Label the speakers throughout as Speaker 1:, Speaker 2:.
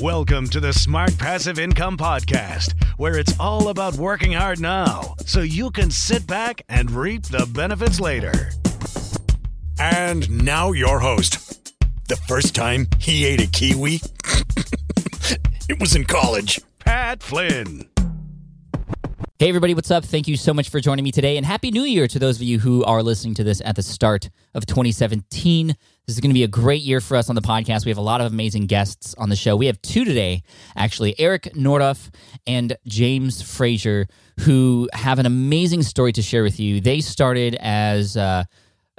Speaker 1: Welcome to the Smart Passive Income Podcast, where it's all about working hard now so you can sit back and reap the benefits later. And now, your host. The first time he ate a kiwi, it was in college. Pat Flynn.
Speaker 2: Hey, everybody, what's up? Thank you so much for joining me today, and Happy New Year to those of you who are listening to this at the start of 2017. This is going to be a great year for us on the podcast. We have a lot of amazing guests on the show. We have two today, actually Eric Nordhoff and James Frazier, who have an amazing story to share with you. They started as uh,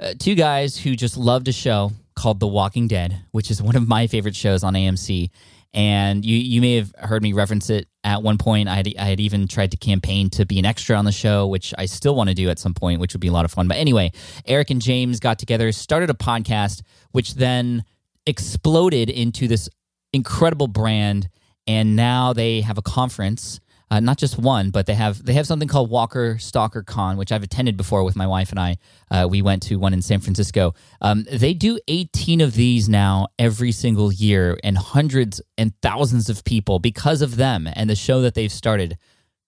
Speaker 2: uh, two guys who just loved a show called The Walking Dead, which is one of my favorite shows on AMC and you you may have heard me reference it at one point. I had I had even tried to campaign to be an extra on the show, which I still want to do at some point, which would be a lot of fun. But anyway, Eric and James got together, started a podcast, which then exploded into this incredible brand, and now they have a conference uh, not just one, but they have they have something called Walker Stalker Con, which I've attended before with my wife and I. Uh, we went to one in San Francisco. Um, they do 18 of these now every single year, and hundreds and thousands of people because of them and the show that they've started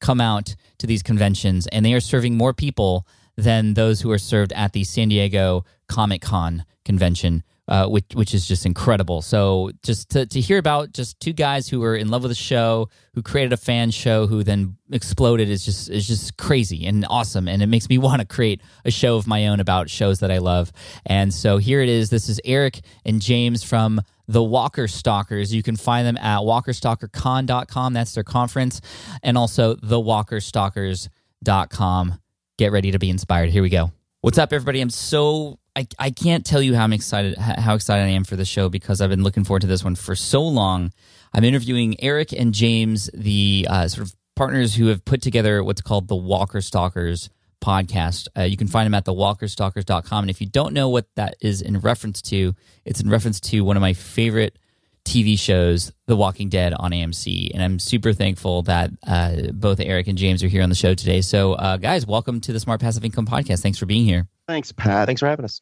Speaker 2: come out to these conventions, and they are serving more people than those who are served at the San Diego Comic Con convention uh, which which is just incredible. So just to, to hear about just two guys who were in love with the show, who created a fan show, who then exploded is just is just crazy and awesome, and it makes me want to create a show of my own about shows that I love. And so here it is. This is Eric and James from the Walker Stalkers. You can find them at walkerstalkercon.com. That's their conference, and also thewalkerstalkers.com. Get ready to be inspired. Here we go. What's up, everybody? I'm so I, I can't tell you how I'm excited how excited I am for the show because I've been looking forward to this one for so long. I'm interviewing Eric and James, the uh, sort of partners who have put together what's called the Walker Stalkers podcast. Uh, you can find them at thewalkerstalkers.com. And if you don't know what that is in reference to, it's in reference to one of my favorite TV shows, The Walking Dead on AMC. And I'm super thankful that uh, both Eric and James are here on the show today. So, uh, guys, welcome to the Smart Passive Income Podcast. Thanks for being here.
Speaker 3: Thanks, Pat. Thanks for having us.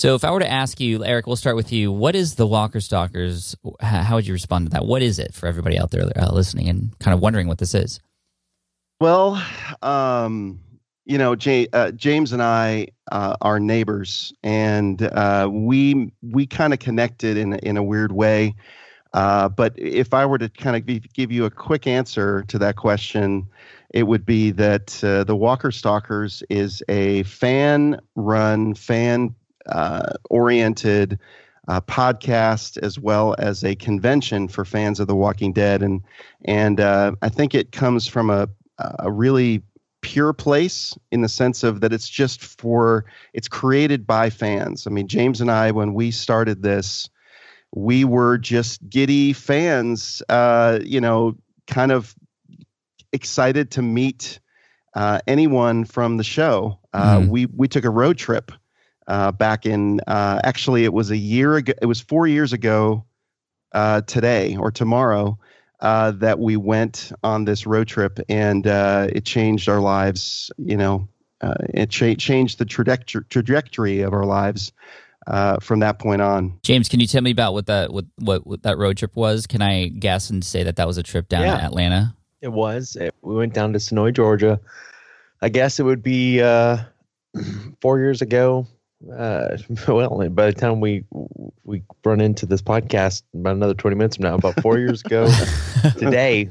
Speaker 2: So, if I were to ask you, Eric, we'll start with you. What is the Walker Stalkers? How would you respond to that? What is it for everybody out there uh, listening and kind of wondering what this is?
Speaker 3: Well, um, you know, uh, James and I uh, are neighbors, and uh, we we kind of connected in in a weird way. Uh, but if I were to kind of give you a quick answer to that question, it would be that uh, the Walker Stalkers is a fan uh, oriented uh, podcast as well as a convention for fans of The Walking Dead, and and uh, I think it comes from a a really pure place in the sense of that it's just for it's created by fans. I mean, James and I when we started this, we were just giddy fans, uh, you know, kind of excited to meet uh, anyone from the show. Uh, mm. We we took a road trip uh, back in uh, actually it was a year ago it was four years ago uh, today or tomorrow uh, that we went on this road trip and uh, it changed our lives you know uh, it cha- changed the trajectory trajectory of our lives uh, from that point on.
Speaker 2: James, can you tell me about what that what, what, what that road trip was? Can I guess and say that that was a trip down
Speaker 4: Yeah.
Speaker 2: to Atlanta?
Speaker 4: It was. It- we went down to Senoia, Georgia. I guess it would be uh, four years ago. Uh, well, by the time we we run into this podcast, about another twenty minutes from now, about four years ago today,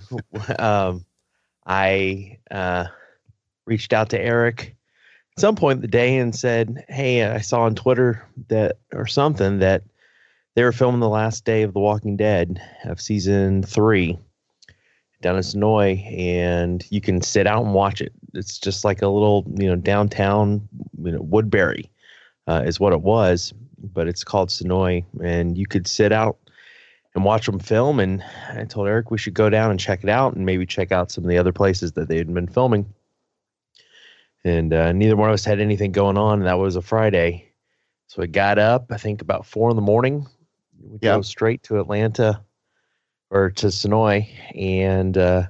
Speaker 4: um, I uh, reached out to Eric at some point in the day and said, "Hey, I saw on Twitter that or something that they were filming the last day of The Walking Dead of season three down in Senoia, and you can sit out and watch it. It's just like a little, you know, downtown, you know, Woodbury uh, is what it was, but it's called Senoia, and you could sit out and watch them film. And I told Eric we should go down and check it out, and maybe check out some of the other places that they had been filming. And uh, neither one of us had anything going on, and that was a Friday. So we got up, I think about four in the morning. We
Speaker 3: Yeah.
Speaker 4: drove straight to Atlanta or to Senoia, and uh,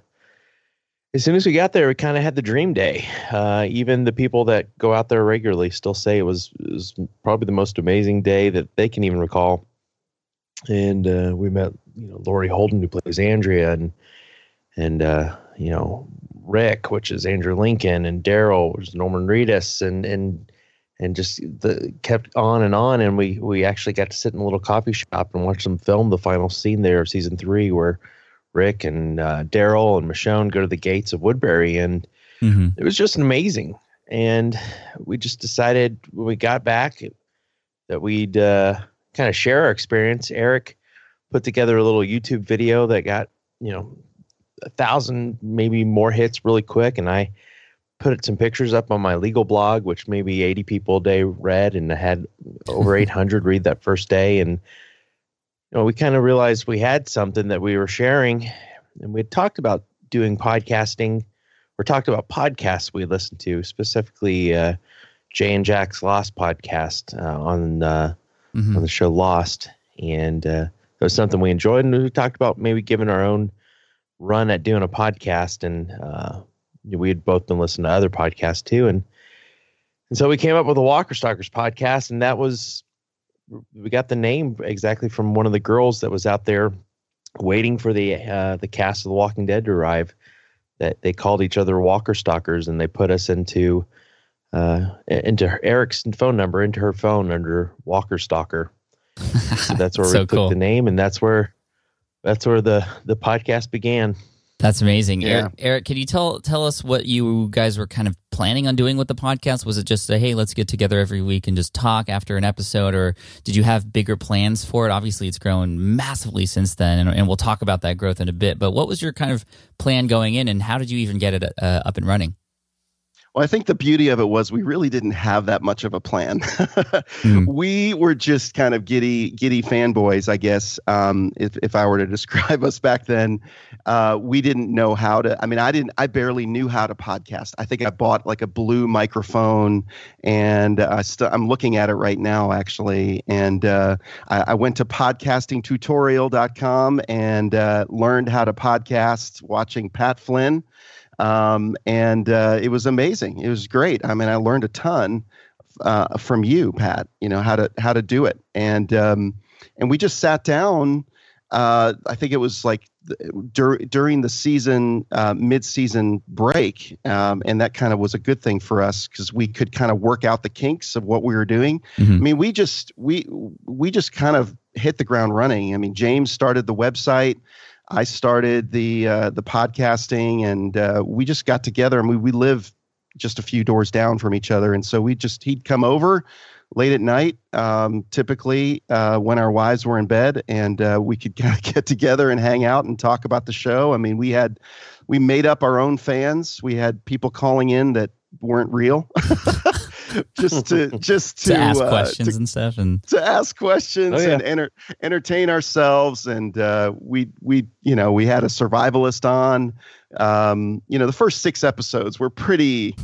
Speaker 4: as soon as we got there, we kind of had the dream day. Uh, even the people that go out there regularly still say it was, it was probably the most amazing day that they can even recall. And uh, we met, you know, Laurie Holden, who plays Andrea, and and uh, you know Rick, which is Andrew Lincoln, and Daryl, which is Norman Reedus, and and and just the kept on and on. And we we actually got to sit in a little coffee shop and watch them film the final scene there of season three, where Rick and uh, Daryl and Michonne go to the gates of Woodbury, and
Speaker 2: Mm-hmm.
Speaker 4: it was just amazing. And we just decided when we got back that we'd uh, kind of share our experience. Eric put together a little YouTube video that got you know a thousand, maybe more hits really quick, and I put some pictures up on my legal blog, which maybe 80 people a day read, and I had over 800 read that first day. And you know, we kind of realized we had something that we were sharing, and we had talked about doing podcasting, or talked about podcasts we listened to, specifically uh, Jay and Jack's Lost podcast uh, on uh,
Speaker 2: Mm-hmm.
Speaker 4: on the show Lost, and uh, it was something we enjoyed, and we talked about maybe giving our own run at doing a podcast, and uh, we had both been listening to other podcasts too, and and so we came up with a Walker Stalkers podcast, and that was we got the name exactly from one of the girls that was out there waiting for the uh, the cast of The Walking Dead to arrive. That they called each other Walker Stalkers, and they put us into uh, into Eric's phone number into her phone under Walker Stalker. So that's where
Speaker 2: So
Speaker 4: we took
Speaker 2: cool.
Speaker 4: the name, and that's where that's where the the podcast began.
Speaker 2: That's amazing.
Speaker 3: Yeah.
Speaker 2: Eric, Eric, can you tell tell us what you guys were kind of planning on doing with the podcast? Was it just say, hey, let's get together every week and just talk after an episode, or did you have bigger plans for it? Obviously, it's grown massively since then, and, and we'll talk about that growth in a bit. But what was your kind of plan going in, and how did you even get it uh, up and running?
Speaker 3: Well, I think the beauty of it was we really didn't have that much of a plan.
Speaker 2: Mm.
Speaker 3: We were just kind of giddy, giddy fanboys, I guess. Um, if if I were to describe us back then, uh, we didn't know how to. I mean, I didn't. I barely knew how to podcast. I think I bought like a blue microphone, and uh, st- I'm looking at it right now, actually. And uh, I, I went to podcastingtutorial.com and uh, learned how to podcast watching Pat Flynn um, and uh, it was amazing. It was great. I mean, I learned a ton uh, from you, Pat. You know how to how to do it, and um, and we just sat down. Uh, I think it was like dur- during the season, uh, mid-season break, um, and that kind of was a good thing for us because we could kind of work out the kinks of what we were doing.
Speaker 2: Mhm.
Speaker 3: I mean, we just we we just kind of hit the ground running. I mean, James started the website. I started the uh, the podcasting, and uh, we just got together. and we we live just a few doors down from each other, and so we just he'd come over late at night, um, typically uh, when our wives were in bed, and uh, we could kind of get together and hang out and talk about the show. I mean, we had we made up our own fans. We had people calling in that weren't real, just to just to,
Speaker 2: To, ask
Speaker 3: uh,
Speaker 2: questions
Speaker 3: to
Speaker 2: and stuff, and
Speaker 3: to ask questions
Speaker 4: Oh, yeah.
Speaker 3: and enter, entertain ourselves. And uh, we we you know we had a survivalist on. Um, you know, the first six episodes were pretty,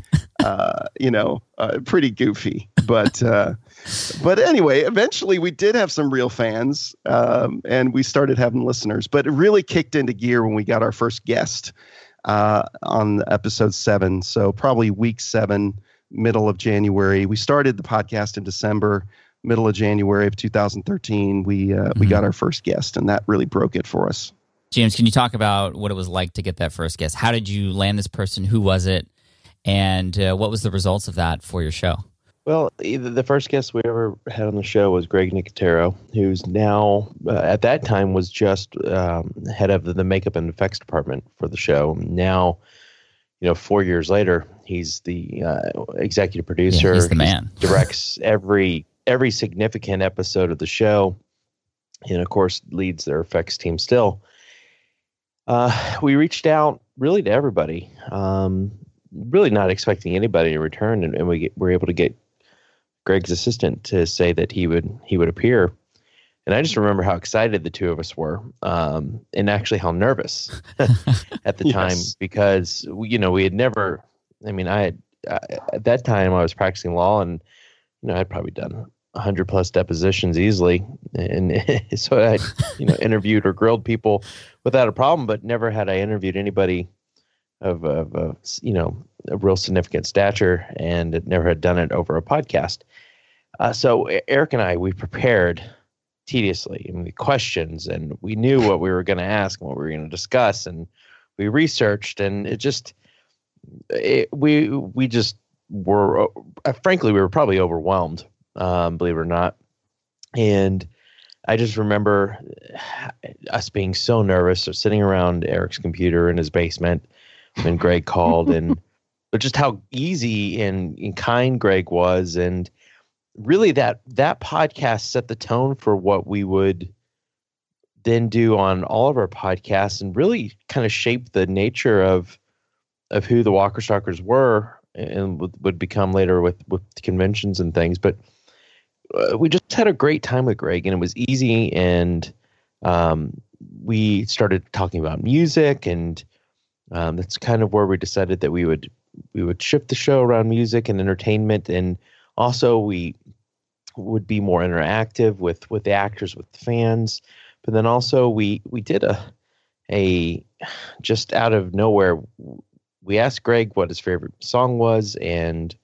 Speaker 3: uh, you know, uh, pretty goofy. But uh, but anyway, eventually we did have some real fans, um, and we started having listeners. But it really kicked into gear when we got our first guest uh, on episode seven. So probably week seven, middle of January. We started the podcast in December. middle of January of 2013, we uh, we
Speaker 2: Mhm.
Speaker 3: got our first guest, and that really broke it for us.
Speaker 2: James, can you talk about what it was like to get that first guest? How did you land this person? Who was it? And uh, what was the results of that for your show?
Speaker 4: Well, the first guest we ever had on the show was Greg Nicotero, who's now, uh, at that time, was just um, head of the makeup and effects department for the show. Now, you know, four years later, he's the uh, executive producer.
Speaker 2: Yeah, he's the man.
Speaker 4: directs every every significant episode of the show, and of course, leads their effects team still. Uh, we reached out really to everybody, um, really not expecting anybody in return, and, and we get, were able to get Greg's assistant to say that he would he would appear. And I just remember how excited the two of us were, um, and actually how nervous at the time because you know we had never. I mean, I had I, at that time I was practicing law, and you know I'd probably done hundred plus depositions easily, and so I you know interviewed or grilled people without a problem, but never had I interviewed anybody of, of, of you know a real significant stature, and never had done it over a podcast. Uh, so Eric and I we prepared tediously. I mean, the questions, and we knew what we were going to ask and what we were going to discuss, and we researched, and it just it, we we just were uh, frankly we were probably overwhelmed, um, believe it or not, and. I just remember us being so nervous, or sitting around Eric's computer in his basement when Greg called, and but just how easy and, and kind Greg was, and really that that podcast set the tone for what we would then do on all of our podcasts, and really kind of shape the nature of of who the Walker Stalkers were, and would, would become later with with conventions and things, but uh, we just had a great time with Greg, and it was easy. And um, we started talking about music, and um, that's kind of where we decided that we would we would shift the show around music and entertainment, and also we would be more interactive with with the actors, with the fans. But then also we we did a a just out of nowhere. We asked Greg what his favorite song was, and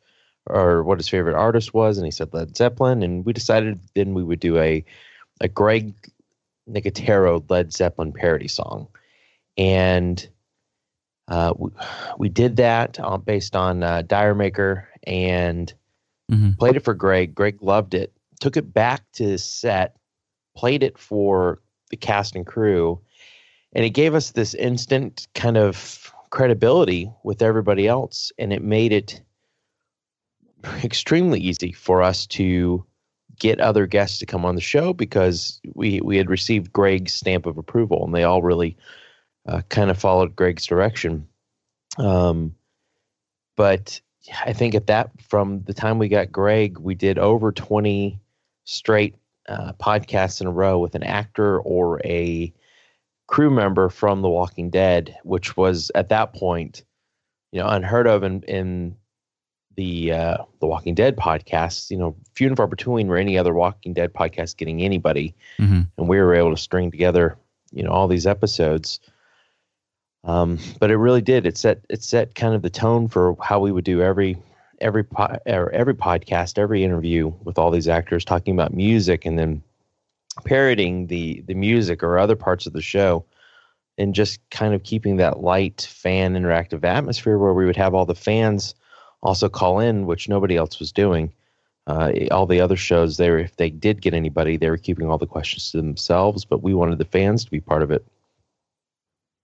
Speaker 4: or what his favorite artist was, and he said Led Zeppelin, and we decided then we would do a a Greg Nicotero Led Zeppelin parody song, and uh, we, we did that uh, based on uh, D'yer Mak'er and
Speaker 2: Mhm.
Speaker 4: played it for Greg. Greg loved it, took it back to his set, played it for the cast and crew, and it gave us this instant kind of credibility with everybody else, and it made it extremely easy for us to get other guests to come on the show because we we had received Greg's stamp of approval, and they all really uh, kind of followed Greg's direction. Um, but I think at that from the time we got Greg, we did over twenty straight uh, podcasts in a row with an actor or a crew member from The Walking Dead, which was at that point, you know, unheard of in in the uh, the Walking Dead podcasts. You know, few and far between were any other Walking Dead podcast getting anybody,
Speaker 2: Mhm.
Speaker 4: and we were able to string together, you know, all these episodes. Um, but it really did. It set it set kind of the tone for how we would do every every po- or every podcast, every interview with all these actors talking about music, and then parroting the the music or other parts of the show and just kind of keeping that light fan interactive atmosphere where we would have all the fans also call in which nobody else was doing uh, all the other shows they were if they did get anybody they were keeping all the questions to themselves but we wanted the fans to be part of it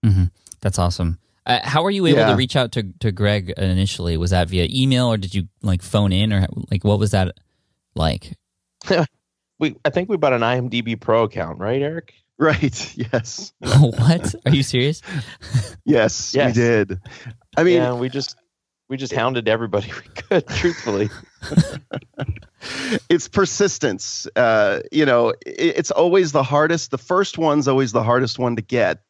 Speaker 2: Mhm. That's awesome. Uh, how were you able
Speaker 3: Yeah.
Speaker 2: to reach out to, to Greg initially? Was that via email or did you like phone in or like what was that like?
Speaker 4: we i think we bought an imdb pro account right eric
Speaker 3: Right. Yes.
Speaker 2: what? Are you serious?
Speaker 3: Yes,
Speaker 4: Yes.
Speaker 3: we did. I mean,
Speaker 4: yeah we just we just hounded everybody we could truthfully
Speaker 3: it's persistence. Uh, you know, it, it's always the hardest. The first one's always the hardest one to get.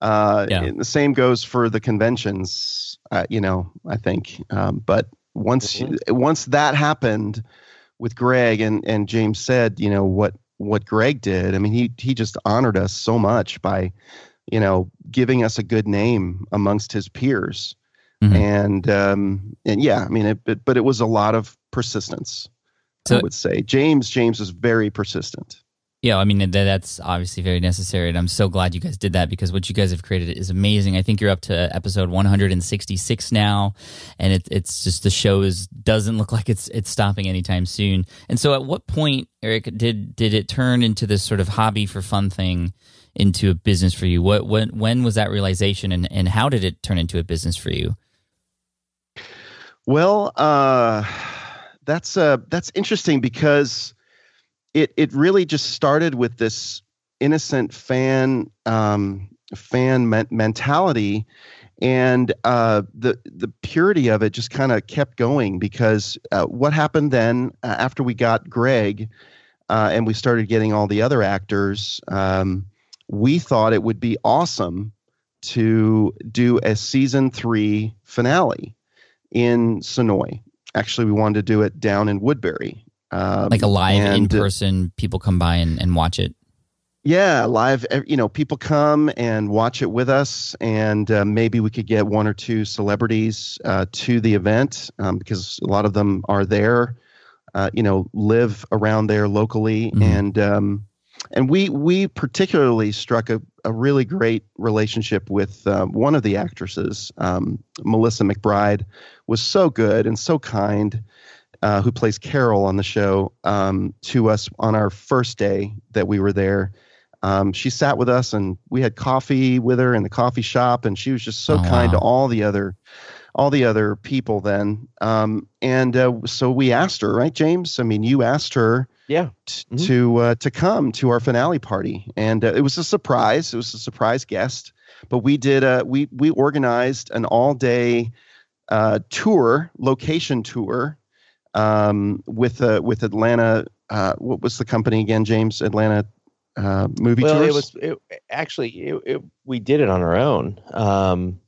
Speaker 3: Uh,
Speaker 2: Yeah.
Speaker 3: and the same goes for the conventions. Uh, you know, I think. Um, but once once that happened with Greg and and James said, you know what what Greg did. I mean, he he just honored us so much by, you know, giving us a good name amongst his peers.
Speaker 2: Mhm.
Speaker 3: And um, and yeah, I mean, it, but but it was a lot of persistence. So, I would say James James was very persistent.
Speaker 2: Yeah, I mean that's obviously very necessary, and I'm so glad you guys did that because what you guys have created is amazing. I think you're up to episode 166 now, and it, it's just the show is doesn't look like it's it's stopping anytime soon. And so, at what point, Eric, did did it turn into this sort of hobby for fun thing into a business for you? What when when was that realization, and and how did it turn into a business for you?
Speaker 3: Well, uh, that's uh that's interesting because it it really just started with this innocent fan um, fan me- mentality, and uh, the the purity of it just kind of kept going because uh, what happened then uh, after we got Greg uh, and we started getting all the other actors, um, we thought it would be awesome to do a season three finale in Senoia. Actually, we wanted to do it down in Woodbury,
Speaker 2: um, like a live in person, people come by and, and watch it.
Speaker 3: Yeah, live. You know, people come and watch it with us, and uh, maybe we could get one or two celebrities uh, to the event um, because a lot of them are there. Uh, you know, live around there locally, mm-hmm. and um, and we we particularly struck a, a really great relationship with um, one of the actresses, um, Melissa McBride, was so good and so kind uh, who plays Carol on the show, um, to us on our first day that we were there. Um, she sat with us and we had coffee with her in the coffee shop, and she was just so oh, kind wow. to all the other all the other people then. Um, and uh, so we asked her, right, James? I mean, you asked her,
Speaker 4: yeah,
Speaker 3: t- mm-hmm. to uh, to come to our finale party, and uh, it was a surprise. It was a surprise guest, but we did a we we organized an all day uh, tour, location tour um, with uh, with Atlanta. Uh, what was the company again, James? Atlanta uh, movie
Speaker 4: well,
Speaker 3: tours.
Speaker 4: it was it, actually it, it, we did it on our own. Um,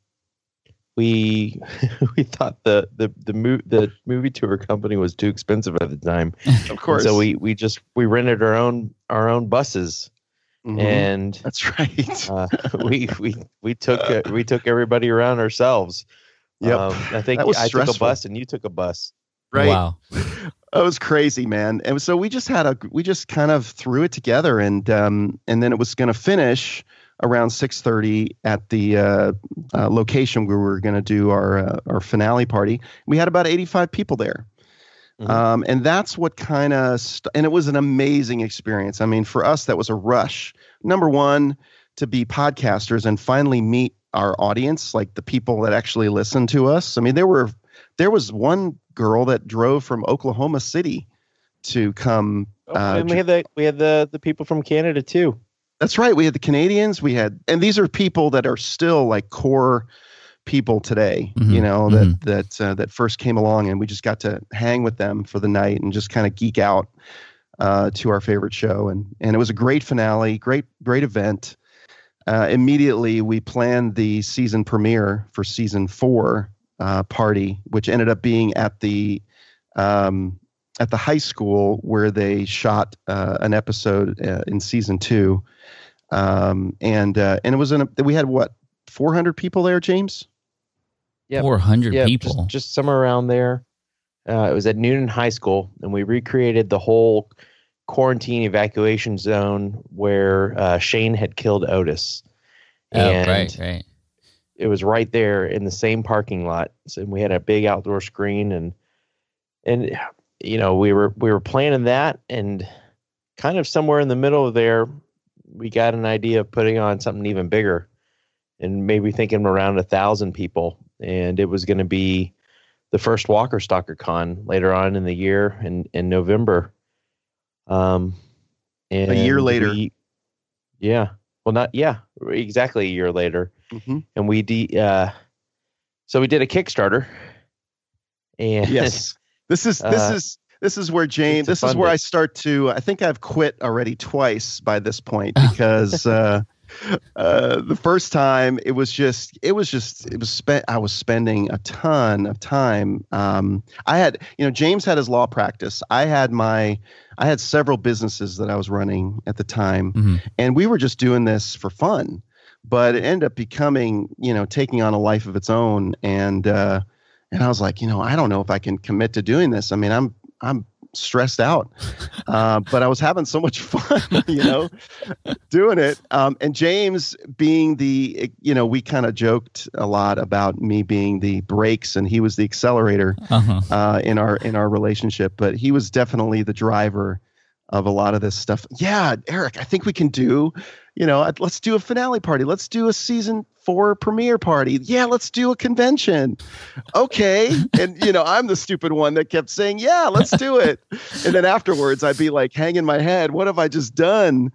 Speaker 4: we we thought the the the, mo- the movie tour company was too expensive at the time.
Speaker 3: of course.
Speaker 4: so we we just we rented our own our own buses. Mm-hmm. And
Speaker 3: that's right.
Speaker 4: uh, we we we took uh, we took everybody around ourselves.
Speaker 3: Yeah, um,
Speaker 4: I think I stressful. took a bus and you took a bus
Speaker 3: right? Wow. It was crazy, man. And so we just had a we just kind of threw it together, and um, and then it was going to finish around six thirty at the uh, uh, location where we were going to do our uh, our finale party. We had about eighty five people there. Mm-hmm. Um, and that's what kind of st- and it was an amazing experience. I mean, for us, that was a rush. Number one, to be podcasters and finally meet our audience, like the people that actually listen to us. I mean, there were there was one girl that drove from Oklahoma City to come.
Speaker 4: Oh, uh, and we had the we had the the people from Canada too.
Speaker 3: That's right. We had the Canadians. We had, and these are people that are still like core people today. Mm-hmm. You know that mm-hmm. that uh, that first came along, and we just got to hang with them for the night and just kind of geek out uh, to our favorite show. And and it was a great finale, great great event. Uh, immediately, we planned the season premiere for season four uh, party, which ended up being at the um, at the high school where they shot uh, an episode uh, in season two, um, and uh, and it was in a, we had what 400 people there, James.
Speaker 2: Yeah, 400 yep, people,
Speaker 4: just, just, somewhere around there. Uh, it was at Newnan High School, and we recreated the whole quarantine evacuation zone where uh, Shane had killed Otis.
Speaker 2: Oh, and right, right
Speaker 4: it was right there in the same parking lot. and we had a big outdoor screen and and you know we were we were planning that and kind of somewhere in the middle of there we got an idea of putting on something even bigger and maybe thinking around a thousand people and it was going to be the first Walker Stalker Con later on in the year in in November. Um,
Speaker 3: and a year later.
Speaker 4: We, yeah. Well, not yeah, exactly a year later mm-hmm. and we de- uh, so we did a Kickstarter. And
Speaker 3: yes, this is this uh, is this is where James. This is where I start to. I think I've quit already twice by this point because. uh, uh, the first time it was just it was just it was spent i was spending a ton of time um, i had you know james had his law practice i had my i had several businesses that i was running at the time mm-hmm. and we were just doing this for fun but it ended up becoming, you know, taking on a life of its own. And uh, and I was like, you know, I don't know if I can commit to doing this. I mean, I'm I'm stressed out. Uh, but I was having so much fun, you know, doing it. Um, and James being the, you know, we kind of joked a lot about me being the brakes and he was the accelerator uh-huh. uh, in our in our relationship. But he was definitely the driver of a lot of this stuff. Yeah, Eric, I think we can do, you know, let's do a finale party. Let's do a season four premiere party. Yeah, let's do a convention. Okay. and, you know, I'm the stupid one that kept saying, yeah, let's do it. and then afterwards, I'd be like hanging my head. What have I just done?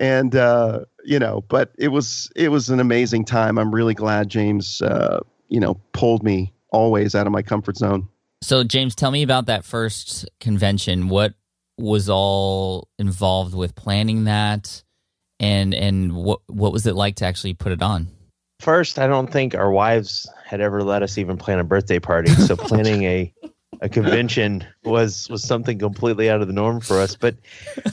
Speaker 3: And, uh, you know, but it was, it was an amazing time. I'm really glad James, uh, you know, pulled me always out of my comfort zone.
Speaker 2: So, James, tell me about that first convention. What was all involved with planning that? And and what what was it like to actually put it on?
Speaker 4: first, I don't think our wives had ever let us even plan a birthday party. So planning a a convention was was something completely out of the norm for us. But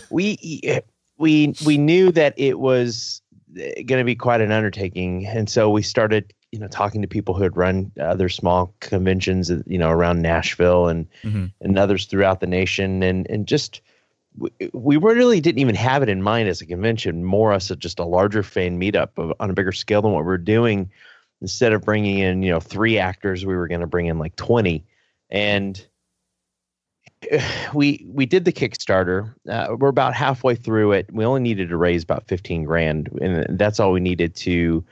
Speaker 4: we we we knew that it was going to be quite an undertaking, and so we started you know talking to people who had run other small conventions you know around Nashville and mm-hmm. and others throughout the nation, and and just we really didn't even have it in mind as a convention, more as a, just a larger fan meetup of, on a bigger scale than what we are doing. Instead of bringing in, you know, three actors, we were going to bring in like 20. And we we did the Kickstarter. Uh, we're about halfway through it. We only needed to raise about 15 grand, and that's all we needed to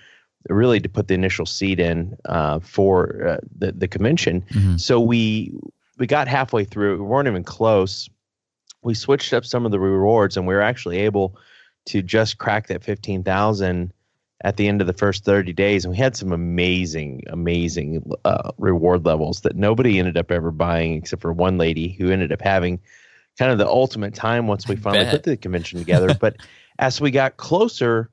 Speaker 4: really to put the initial seed in uh, for uh, the the convention. Mm-hmm. So we we got halfway through. We weren't even close we switched up some of the rewards and we were actually able to just crack that 15,000 at the end of the first 30 days. And we had some amazing amazing uh, reward levels that nobody ended up ever buying except for one lady who ended up having kind of the ultimate time once we finally put the convention together. But as we got closer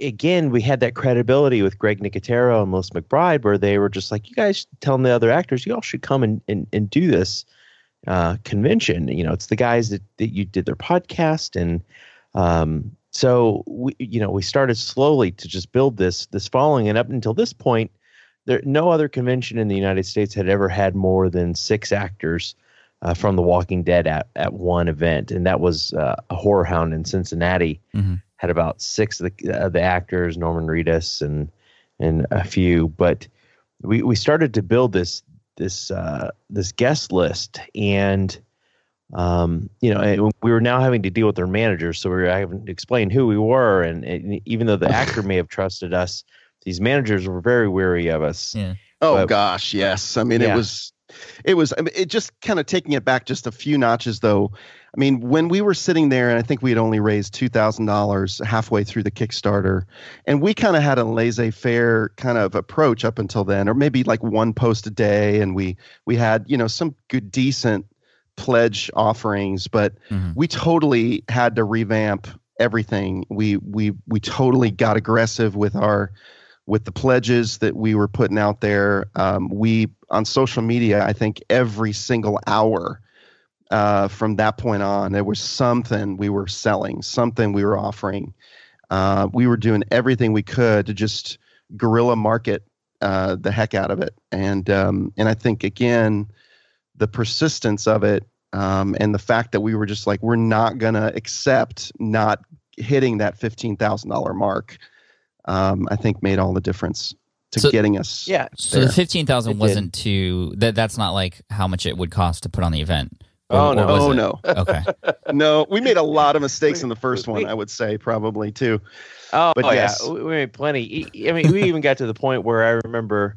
Speaker 4: again we had that credibility with greg nicotero and melissa mcbride where they were just like you guys telling the other actors you all should come and, and, and do this uh, convention. You know, it's the guys that, that you did their podcast, and um, so we, you know, we started slowly to just build this this following, and up until this point, there no other convention in the United States had ever had more than six actors. Uh, from The Walking Dead at, at one event, and that was uh, a HorrorHound in Cincinnati. Mm-hmm. Had about six of the, uh, the actors, Norman Reedus and and a few, but we we started to build this this uh, this guest list, and um, you know, we were now having to deal with their managers, so we were having to explain who we were, and, and even though the actor may have trusted us, these managers were very weary of us.
Speaker 3: Yeah. Oh but, gosh, yes. I mean, yeah. it was, it was. I mean, it just kind of taking it back just a few notches, though. I mean, when we were sitting there, and I think we had only raised two thousand dollars halfway through the Kickstarter, and we kind of had a laissez-faire kind of approach up until then, or maybe like one post a day, and we we had you know some good decent pledge offerings, but mm-hmm. we totally had to revamp everything. We we we totally got aggressive with our with the pledges that we were putting out there. Um, we on social media, I think every single hour uh, from that point on, there was something we were selling, something we were offering. Uh, we were doing everything we could to just guerrilla market uh, the heck out of it, and um, and I think again, the persistence of it um, and the fact that we were just like we're not gonna accept not hitting that fifteen thousand dollar mark, um, I think made all the difference to so, getting us.
Speaker 2: Yeah. So the fifteen thousand wasn't to that. That's not like how much it would cost to put on the event.
Speaker 3: Or, oh no! Oh no! Okay. no, we made a lot of mistakes in the first one. I would say probably too.
Speaker 4: Oh, but oh, yes. yeah, we made plenty. I mean, we even got to the point where I remember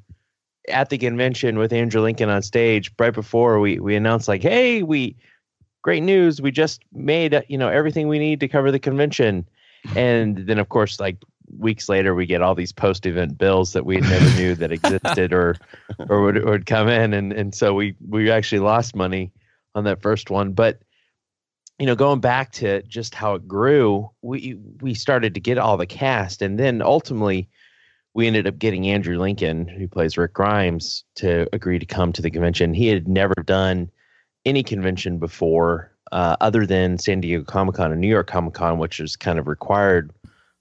Speaker 4: at the convention with Andrew Lincoln on stage right before we we announced like, "Hey, we great news! We just made you know everything we need to cover the convention." And then, of course, like weeks later, we get all these post-event bills that we never knew that existed or or would, would come in, and and so we we actually lost money on that first one. But you know, going back to just how it grew, we we started to get all the cast, and then ultimately we ended up getting Andrew Lincoln, who plays Rick Grimes, to agree to come to the convention. He had never done any convention before, uh, other than San Diego Comic Con and New York Comic Con, which is kind of required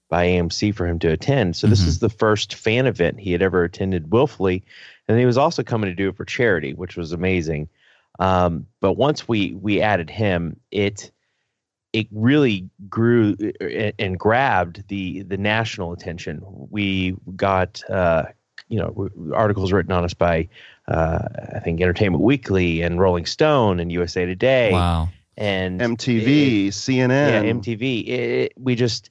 Speaker 4: by AMC for him to attend. So this mm-hmm. is the first fan event he had ever attended willfully, and he was also coming to do it for charity, which was amazing. Um, but once we we added him, it it really grew uh, and grabbed the the national attention. We got uh, you know articles written on us by uh, I think Entertainment Weekly and Rolling Stone and USA Today.
Speaker 2: Wow.
Speaker 4: And
Speaker 3: MTV,
Speaker 4: it,
Speaker 3: CNN.
Speaker 4: Yeah, MTV. It, we just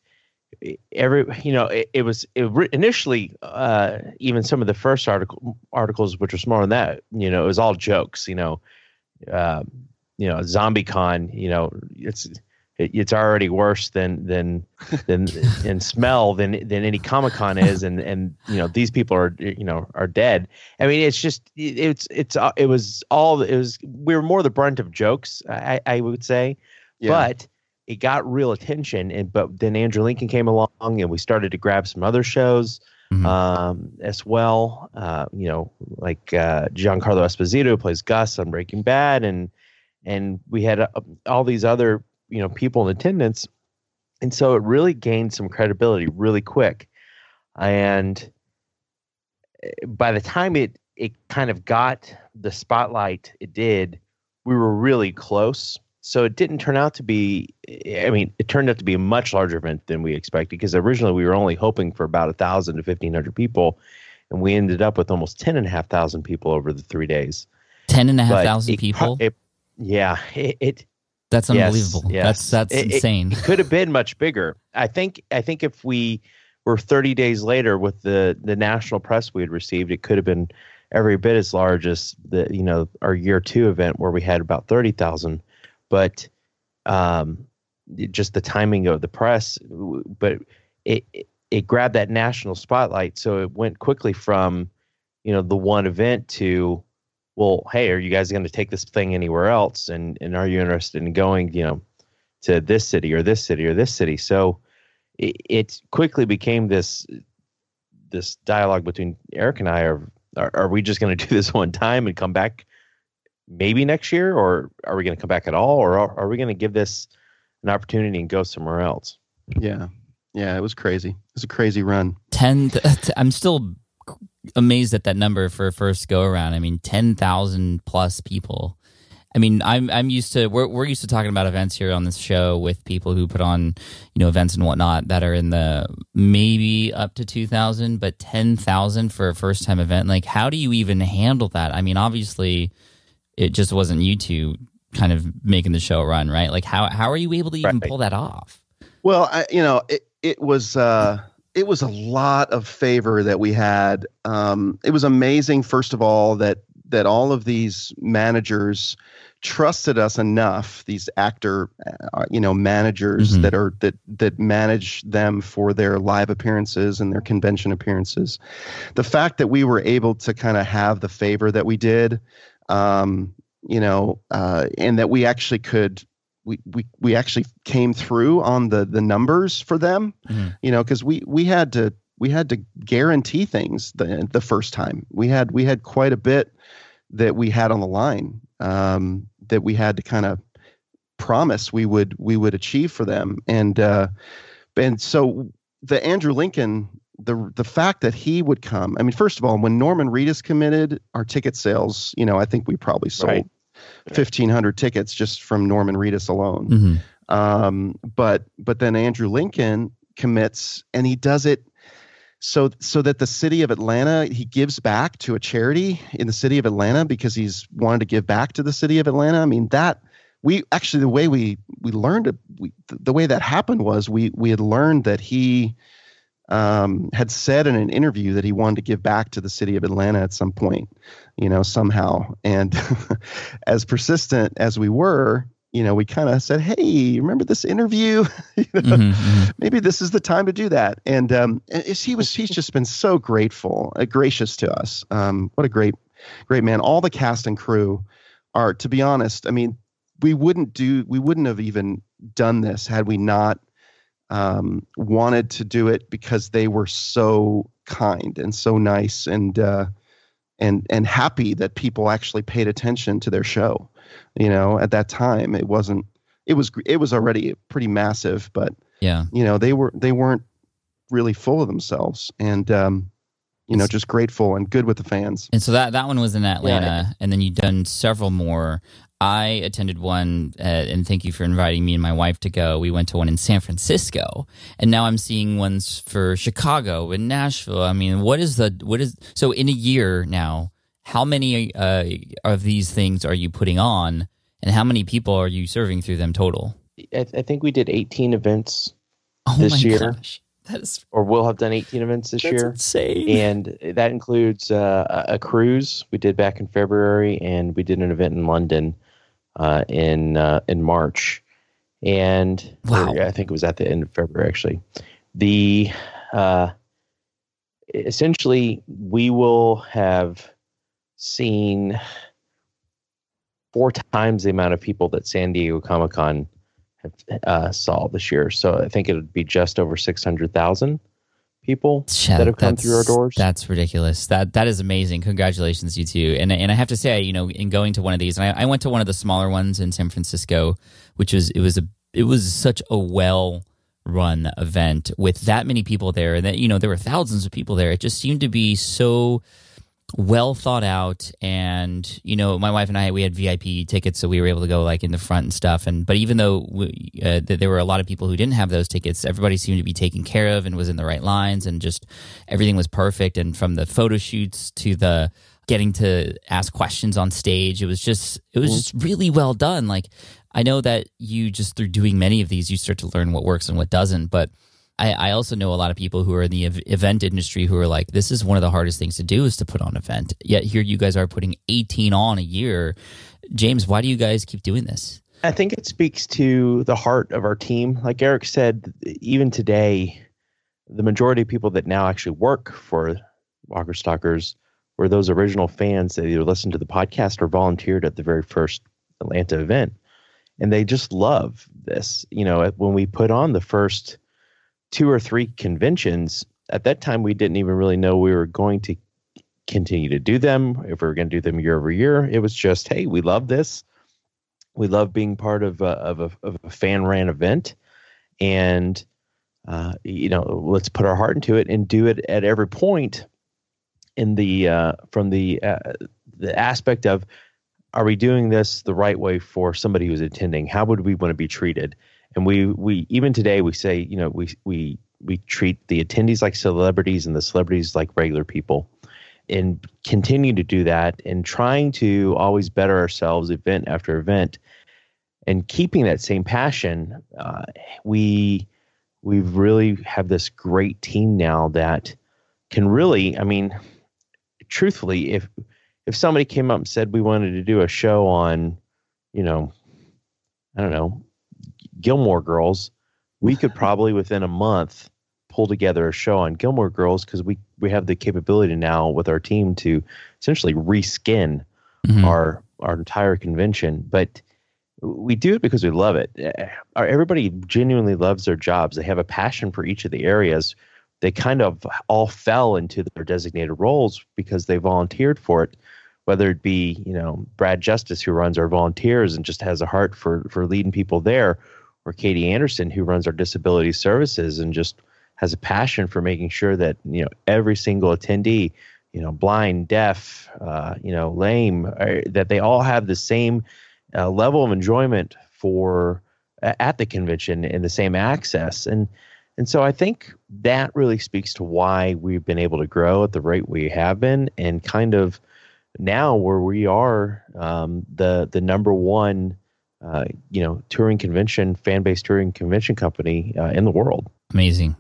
Speaker 4: every you know it, it was it initially uh, even some of the first article articles which were smaller than that you know it was all jokes you know uh, you know zombie con you know it's it, it's already worse than than than in smell than than any Comic Con is, and and you know these people are you know are dead. I mean, it's just it's it's uh, it was all it was. We were more the brunt of jokes, I I would say, yeah. but it got real attention. And but then Andrew Lincoln came along, and we started to grab some other shows. Mm-hmm. Um, as well, uh, you know, like uh, Giancarlo Esposito plays Gus on Breaking Bad, and and we had uh, all these other you know people in attendance. And so it really gained some credibility really quick. And eh, by the time it it kind of got the spotlight it did we were really close so it didn't turn out to be i mean it turned out to be a much larger event than we expected because originally we were only hoping for about a thousand to fifteen hundred people and we ended up with almost ten and a half thousand people over the three days
Speaker 2: ten and a half thousand people
Speaker 4: it, yeah it, it
Speaker 2: that's unbelievable. Yes, yes. That's that's insane.
Speaker 4: It, it could have been much bigger. I think I think if we were 30 days later with the the national press we had received, it could have been every bit as large as the you know our year two event where we had about 30,000. But um, just the timing of the press, but it it grabbed that national spotlight, so it went quickly from you know the one event to well, hey, are you guys going to take this thing anywhere else? And and are you interested in going, you know, to this city or this city or this city? So it, it quickly became this this dialogue between Eric and I. Are are, are we just going to do this one time and come back maybe next year, or are we going to come back at all, or are, are we going to give this an opportunity and go somewhere else?
Speaker 3: Yeah, yeah, it was crazy. It was a crazy run.
Speaker 2: Ten. I'm still amazed at that number for first go around. I mean, ten thousand plus people. I mean, I'm I'm used to we're we're used to talking about events here on this show with people who put on you know events and whatnot that are in the maybe up to two thousand, but ten thousand for a first time event. Like, how do you even handle that? I mean, obviously, it just wasn't you two kind of making the show run, right? Like, how how are you able to even right. pull that off?
Speaker 3: Well, I, you know, it it was. uh it was a lot of favor that we had. Um, it was amazing, first of all, that that all of these managers trusted us enough. These actor, uh, you know, managers mm-hmm. that are that that manage them for their live appearances and their convention appearances. The fact that we were able to kind of have the favor that we did, um, you know, uh, and that we actually could we, we we actually came through on the the numbers for them mm-hmm. you know because we we had to we had to guarantee things the the first time we had we had quite a bit that we had on the line um, that we had to kind of promise we would we would achieve for them and uh, and so the Andrew Lincoln the the fact that he would come I mean first of all when Norman Reedus committed our ticket sales you know I think we probably sold right. 1,500 tickets just from Norman Reedus alone. Mm-hmm. Um, but but then Andrew Lincoln commits, and he does it so so that the city of Atlanta he gives back to a charity in the city of Atlanta because he's wanted to give back to the city of Atlanta. I mean that we actually the way we we learned it, we, the way that happened was we we had learned that he um, had said in an interview that he wanted to give back to the city of Atlanta at some point, you know, somehow. And as persistent as we were, you know, we kind of said, "Hey, remember this interview? mm-hmm, mm-hmm. Maybe this is the time to do that." And, um, and he was he's just been so grateful, uh, gracious to us. Um, what a great, great man! All the cast and crew are, to be honest, I mean, we wouldn't do, we wouldn't have even done this had we not um, wanted to do it because they were so kind and so nice and uh, and and happy that people actually paid attention to their show. You know, at that time, it wasn't. It was it was already pretty massive, but
Speaker 2: yeah,
Speaker 3: you know, they were they weren't really full of themselves, and um, you know, just grateful and good with the fans.
Speaker 2: And so that that one was in Atlanta, yeah. and then you've done several more. I attended one, uh, and thank you for inviting me and my wife to go. We went to one in San Francisco, and now I'm seeing ones for Chicago and Nashville. I mean, what is the what is so in a year now? How many uh, of these things are you putting on, and how many people are you serving through them total?
Speaker 4: I, th- I think we did 18 events oh this year. Gosh. That is, or we'll have done 18 events this year.
Speaker 2: Insane.
Speaker 4: And that includes uh, a cruise we did back in February, and we did an event in London uh, in uh, in March. And wow. I think it was at the end of February actually. The uh, essentially we will have seen four times the amount of people that San Diego Comic Con have uh, saw this year. So I think it would be just over six hundred thousand people that have come through our doors.
Speaker 2: That's ridiculous. That that is amazing. Congratulations, you two. And and I have to say, you know, in going to one of these, and I, I went to one of the smaller ones in San Francisco, which was it was a it was such a well run event with that many people there, and that you know there were thousands of people there. It just seemed to be so well thought out. And you know my wife and i we had vip tickets so we were able to go like in the front and stuff. And but even though we, uh, there were a lot of people who didn't have those tickets everybody seemed to be taken care of and was in the right lines and just everything was perfect. And from the photo shoots to the getting to ask questions on stage it was just it was mm-hmm. just really well done. Like i know that you just through doing many of these you start to learn what works and what doesn't but I, I also know a lot of people who are in the event industry who are like, this is one of the hardest things to do is to put on an event. Yet here you guys are putting 18 on a year. James, why do you guys keep doing this?
Speaker 4: I think it speaks to the heart of our team. Like Eric said, even today, the majority of people that now actually work for Walker Stalkers were those original fans that either listened to the podcast or volunteered at the very first Atlanta event. And they just love this. You know, when we put on the first two or three conventions. At that time, we didn't even really know we were going to continue to do them, if we were going to do them year over year. It was just, hey, we love this. We love being part of a, of a, of a fan ran event. And, uh, you know, let's put our heart into it and do it at every point in the, uh, from the, uh, the aspect of, are we doing this the right way for somebody who's attending? How would we want to be treated? And we we even today we say you know we we we treat the attendees like celebrities and the celebrities like regular people and continue to do that and trying to always better ourselves event after event and keeping that same passion uh, we we really have this great team now that can really i mean truthfully if if somebody came up and said we wanted to do a show on you know i don't know Gilmore Girls, we could probably within a month pull together a show on Gilmore Girls because we we have the capability now with our team to essentially reskin mm-hmm. our our entire convention. But we do it because we love it. Eh, everybody genuinely loves their jobs. They have a passion for each of the areas. They kind of all fell into their designated roles because they volunteered for it. Whether it be you know Brad Justice who runs our volunteers and just has a heart for for leading people there, or Katie Anderson, who runs our disability services and just has a passion for making sure that you know every single attendee, you know, blind, deaf, uh, you know, lame, uh, that they all have the same uh, level of enjoyment for at the convention and the same access. And and so I think that really speaks to why we've been able to grow at the rate we have been and kind of now where we are um, the the number one uh, you know, touring convention, fan based touring convention company uh, in the world.
Speaker 2: Amazing.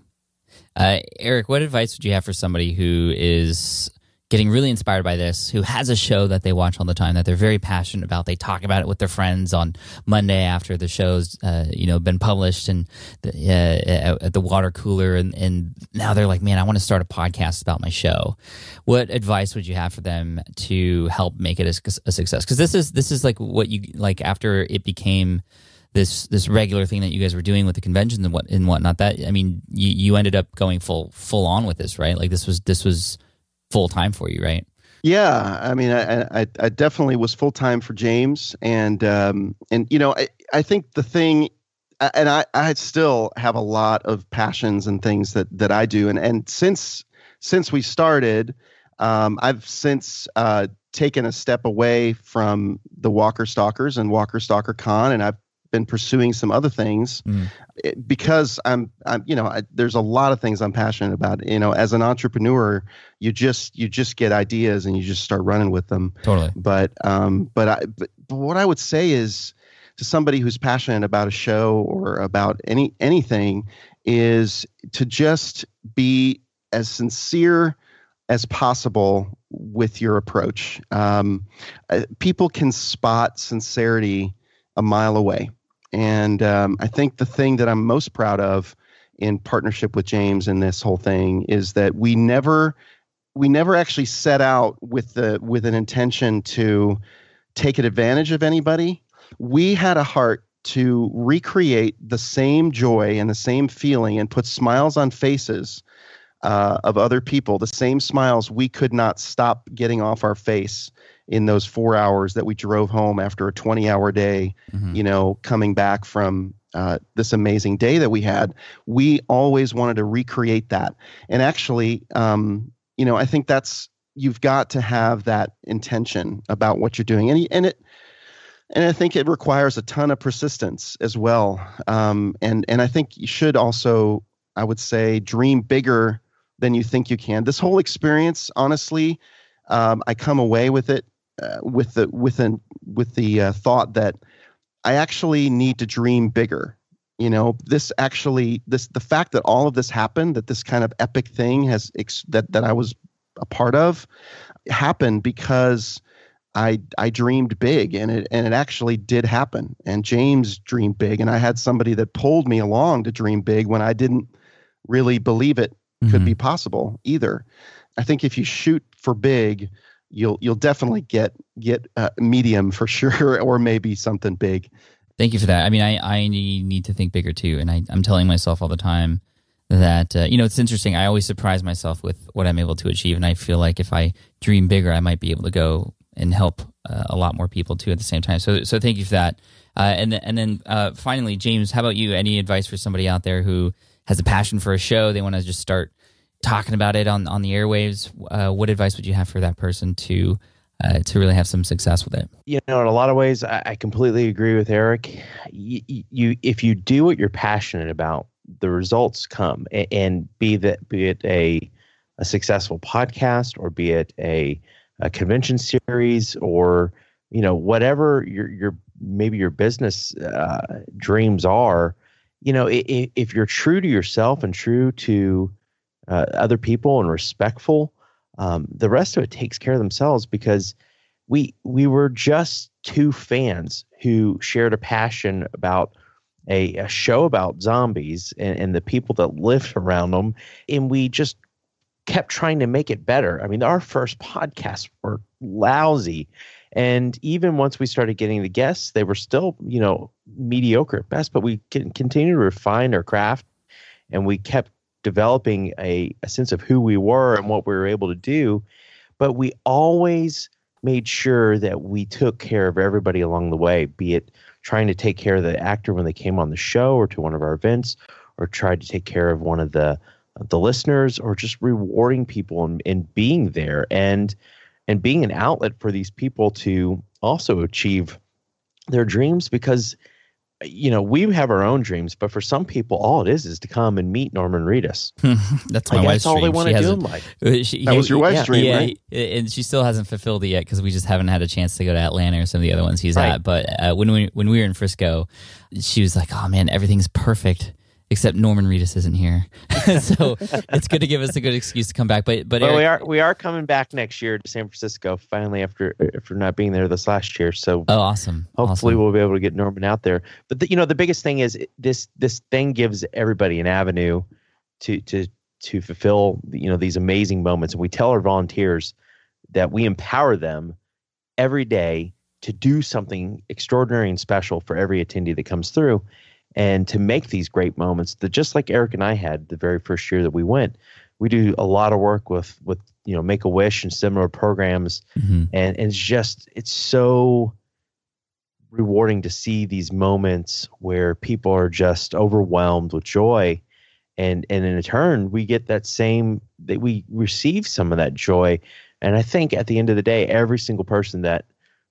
Speaker 2: Uh, Eric, what advice would you have for somebody who is getting really inspired by this, who has a show that they watch all the time that they're very passionate about. They talk about it with their friends on Monday after the show's uh, you know been published and the, uh, at the water cooler, and, and now they're like, man, I want to start a podcast about my show. What advice would you have for them to help make it a, a success? Because this is this is like what you like after it became this this regular thing that you guys were doing with the conventions and what and whatnot. That I mean, you you ended up going full full on with this, right? Like this was this was full time for you, right?
Speaker 3: Yeah, I mean, I, I, I definitely was full time for James, and um, and you know, I, I think the thing, and I, I still have a lot of passions and things that that I do, and and since since we started, um, I've since uh, taken a step away from the Walker Stalkers and Walker Stalker Con, and I've been pursuing some other things
Speaker 2: Mm.
Speaker 3: because I'm, I'm, you know, I, there's a lot of things I'm passionate about. You know, as an entrepreneur, you just you just get ideas and you just start running with them.
Speaker 2: Totally.
Speaker 3: But um, but I but, but what I would say is to somebody who's passionate about a show or about any anything is to just be as sincere as possible with your approach. Um, uh, people can spot sincerity a mile away, and um, I think the thing that I'm most proud of in partnership with James in this whole thing is that we never we never actually set out with the with an intention to take advantage of anybody. We had a heart to recreate the same joy and the same feeling and put smiles on faces uh, of other people, the same smiles we could not stop getting off our face in those four hours that we drove home after a 20 hour day,
Speaker 2: Mhm.
Speaker 3: you know, coming back from uh, this amazing day that we had. We always wanted to recreate that. And actually, um, you know, I think that's, you've got to have that intention about what you're doing. And, and it, and I think it requires a ton of persistence as well. Um, and and I think you should also, I would say, dream bigger than you think you can. This whole experience, honestly, um, I come away with it uh, with the with an with the uh, thought that I actually need to dream bigger. You know, this actually this the fact that all of this happened, that this kind of epic thing has ex- that that I was a part of, happened because I I dreamed big and it and it actually did happen. And James dreamed big and I had somebody that pulled me along to dream big when I didn't really believe it could
Speaker 2: Mhm.
Speaker 3: be possible either. I think if you shoot for big, you'll you'll definitely get get uh, medium for sure or maybe something big.
Speaker 2: Thank you for that. I mean, I, I need to think bigger too. And I, I'm telling myself all the time that, uh, you know, it's interesting. I always surprise myself with what I'm able to achieve. And I feel like if I dream bigger, I might be able to go and help uh, a lot more people too at the same time. So, so thank you for that. Uh, and, and then uh, finally, James, how about you? Any advice for somebody out there who has a passion for a show? They want to just start talking about it on, on the airwaves. Uh, what advice would you have for that person to, uh, to really have some success with it?
Speaker 4: you know in a lot of ways i, I completely agree with eric you, you if you do what you're passionate about the results come A- and be that be it a a successful podcast or be it a, a convention series or you know whatever your your maybe your business uh, dreams are you know i- i- if you're true to yourself and true to uh, other people and respectful um, the rest of it takes care of themselves because we we were just two fans who shared a passion about a, a show about zombies and, and the people that lived around them. And we just kept trying to make it better. I mean our first podcasts were lousy. And even once we started getting the guests they were still you know mediocre at best but we can continue to refine our craft and we kept developing a, a sense of who we were and what we were able to do but we always made sure that we took care of everybody along the way, be it trying to take care of the actor when they came on the show or to one of our events, or tried to take care of one of the the listeners, or just rewarding people and, and being there and and being an outlet for these people to also achieve their dreams because you know we have our own dreams but for some people all it is is to come and meet norman reedus
Speaker 2: That's my
Speaker 4: like,
Speaker 2: wife's
Speaker 4: that's all they
Speaker 2: dream.
Speaker 4: want to do
Speaker 2: hasn't-
Speaker 4: in life
Speaker 2: Uh, she-
Speaker 3: That was your wife's
Speaker 2: yeah,
Speaker 3: dream,
Speaker 2: yeah,
Speaker 3: right?
Speaker 2: And she still hasn't fulfilled it yet because we just haven't had a chance to go to Atlanta or some of the other ones he's
Speaker 4: Right.
Speaker 2: at. But uh, when we when we were in Frisco, she was like, "Oh man, everything's perfect." Except Norman Reedus isn't here, so it's good to give us a good excuse to come back. But but
Speaker 4: Well, we are we are coming back next year to San Francisco finally after after not being there this last year. So
Speaker 2: oh awesome,
Speaker 4: hopefully
Speaker 2: awesome.
Speaker 4: we'll be able to get Norman out there. But the, you know the biggest thing is this this thing gives everybody an avenue to to to fulfill you know these amazing moments. And we tell our volunteers that we empower them every day to do something extraordinary and special for every attendee that comes through and to make these great moments that just like Eric and I had the very first year that we went we do a lot of work with with you know make a wish and similar programs.
Speaker 2: Mhm.
Speaker 4: and, and it's just it's so rewarding to see these moments where people are just overwhelmed with joy. And and in turn we get that same that we receive some of that joy. And i think at the end of the day every single person that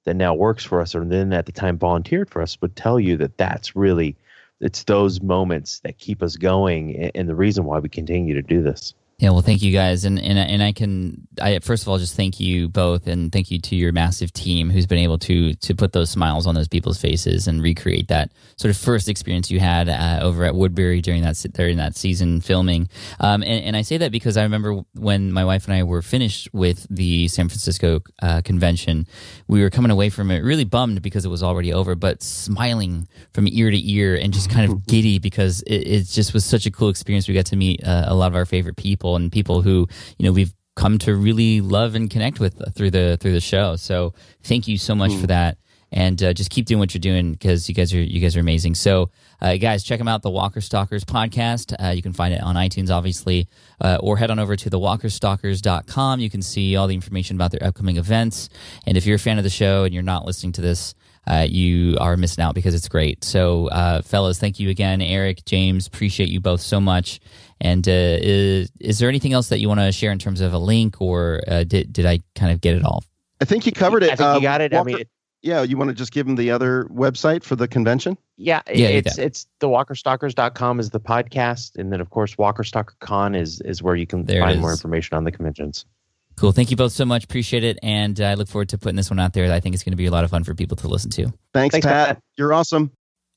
Speaker 4: that now works for us or then at the time volunteered for us would tell you that that's really it's those moments that keep us going and the reason why we continue to do this
Speaker 2: yeah, well, thank you guys, and and and I can, I first of all just thank you both, and thank you to your massive team who's been able to to put those smiles on those people's faces and recreate that sort of first experience you had uh, over at Woodbury during that during that season filming. Um, and, and I say that because I remember when my wife and I were finished with the San Francisco uh, convention, we were coming away from it really bummed because it was already over, but smiling from ear to ear and just kind of giddy because it, it just was such a cool experience. We got to meet uh, a lot of our favorite people people and people who you know we've come to really love and connect with through the through the show. So thank you so much mm. for that, and uh, just keep doing what you're doing because you guys are you guys are amazing. So uh, guys, check them out, the Walker Stalkers podcast. Uh, you can find it on iTunes, obviously, uh, or head on over to thewalkerstalkers.com. You can see all the information about their upcoming events. And if you're a fan of the show and you're not listening to this uh, you are missing out because it's great. So, uh, fellas, thank you again, Eric, James. Appreciate you both so much. And uh, is, is, there anything else that you want to share in terms of a link, or uh, did did I kind of get it all?
Speaker 3: I think you covered it.
Speaker 4: I think you got it. Walker,
Speaker 3: I mean, it, yeah, you want to just give them the other website for the convention?
Speaker 4: Yeah, yeah it's it's the walkerstalkers.com is the podcast, and then of course Walker Stalker Con is is where you can there find more information on the conventions.
Speaker 2: Cool. Thank you both so much. Appreciate it. And uh, I look forward to putting this one out there. I think it's going to be a lot of fun for people to listen to.
Speaker 3: Thanks, Thanks Pat. Pat. You're awesome.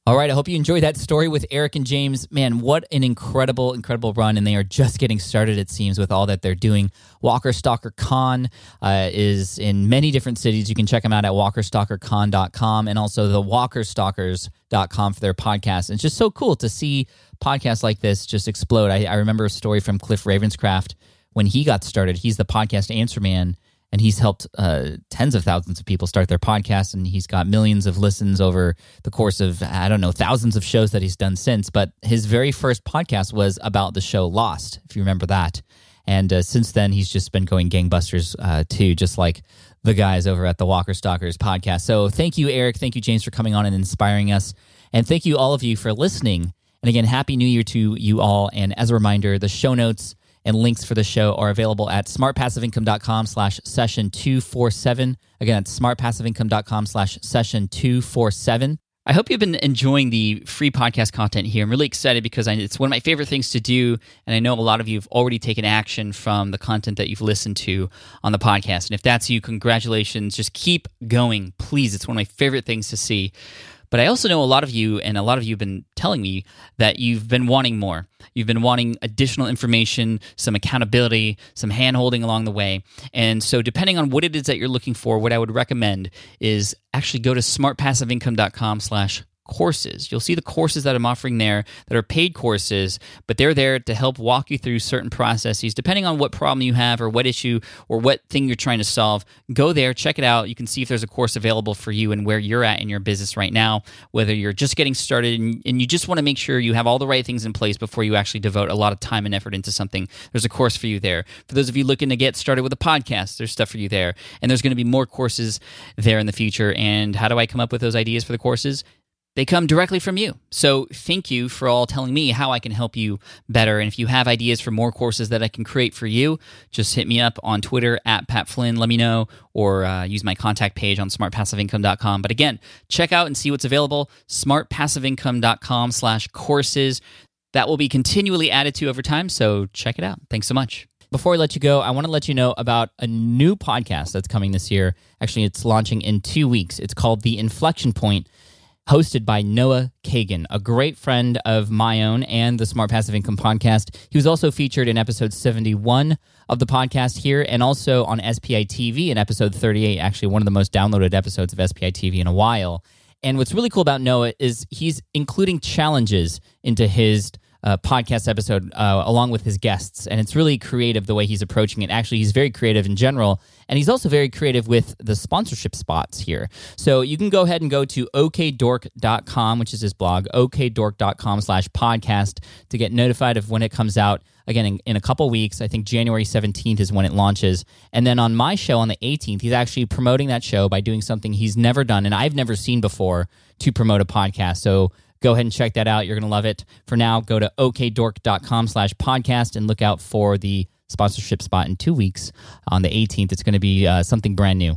Speaker 2: All right. I hope you enjoyed that story with Eric and James. Man, what an incredible, incredible run. And they are just getting started, it seems, with all that they're doing. Walker Stalker Con uh, is in many different cities. You can check them out at walkerstalkercon.com and also the walkerstalkers.com for their podcast. It's just so cool to see podcasts like this just explode. I, I remember a story from Cliff Ravenscraft when he got started. He's the podcast answer man, and he's helped uh, tens of thousands of people start their podcast, and he's got millions of listens over the course of I don't know thousands of shows that he's done since. But his very first podcast was about the show Lost, if you remember that. And uh, since then, he's just been going gangbusters uh, too, just like the guys over at the Walker Stalkers podcast. So thank you, Eric. Thank you, James, for coming on and inspiring us. And thank you, all of you, for listening. And again, Happy New Year to you all. And as a reminder, the show notes and links for the show are available at smartpassiveincome.com slash session 247. Again, it's smartpassiveincome.com slash session 247. I hope you've been enjoying the free podcast content here. I'm really excited because I, it's one of my favorite things to do. And I know a lot of you have already taken action from the content that you've listened to on the podcast. And if that's you, congratulations. Just keep going, please. It's one of my favorite things to see. But I also know a lot of you, and a lot of you have been telling me that you've been wanting more. You've been wanting additional information, some accountability, some hand holding along the way. And so, depending on what it is that you're looking for, what I would recommend is actually go to smartpassiveincome.com slash courses. You'll see the courses that I'm offering there that are paid courses, but they're there to help walk you through certain processes depending on what problem you have or what issue or what thing you're trying to solve. Go there, check it out. You can see if there's a course available for you and where you're at in your business right now, whether you're just getting started and, and you just want to make sure you have all the right things in place before you actually devote a lot of time and effort into something. There's a course for you there. For those of you looking to get started with a podcast, there's stuff for you there. And there's going to be more courses there in the future. And how do I come up with those ideas for the courses? They come directly from you. So thank you for all telling me how I can help you better. And if you have ideas for more courses that I can create for you, just hit me up on Twitter at Pat Flynn. Let me know or uh, use my contact page on smartpassiveincome.com. But again, check out and see what's available. smartpassiveincome.com slash courses. That will be continually added to over time. So check it out. Thanks so much. Before I let you go, I want to let you know about a new podcast that's coming this year. Actually, it's launching in two weeks. It's called The Inflection Point hosted by Noah Kagan, a great friend of my own and the Smart Passive Income podcast. He was also featured in episode 71 of the podcast here and also on SPI TV in episode 38, actually one of the most downloaded episodes of SPI TV in a while. And what's really cool about Noah is he's including challenges into his uh, podcast episode uh, along with his guests. And it's really creative the way he's approaching it. Actually, he's very creative in general. And he's also very creative with the sponsorship spots here. So you can go ahead and go to okdork.com, which is his blog, okdork.com slash podcast to get notified of when it comes out. Again, in, in a couple weeks, I think January 17th is when it launches. And then on my show on the 18th, he's actually promoting that show by doing something he's never done and I've never seen before to promote a podcast. So Go ahead and check that out. You're going to love it. For now, go to okdork.com slash podcast and look out for the sponsorship spot in two weeks on the 18th. It's going to be uh, something brand new.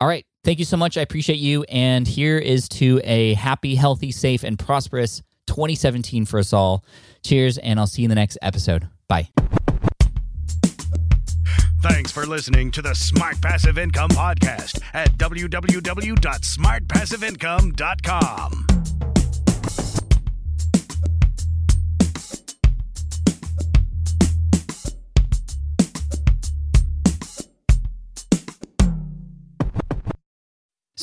Speaker 2: All right. Thank you so much. I appreciate you. And here is to a happy, healthy, safe, and prosperous 2017 for us all. Cheers, and I'll see you in the next episode. Bye.
Speaker 1: Thanks for listening to the Smart Passive Income Podcast at www.smartpassiveincome.com.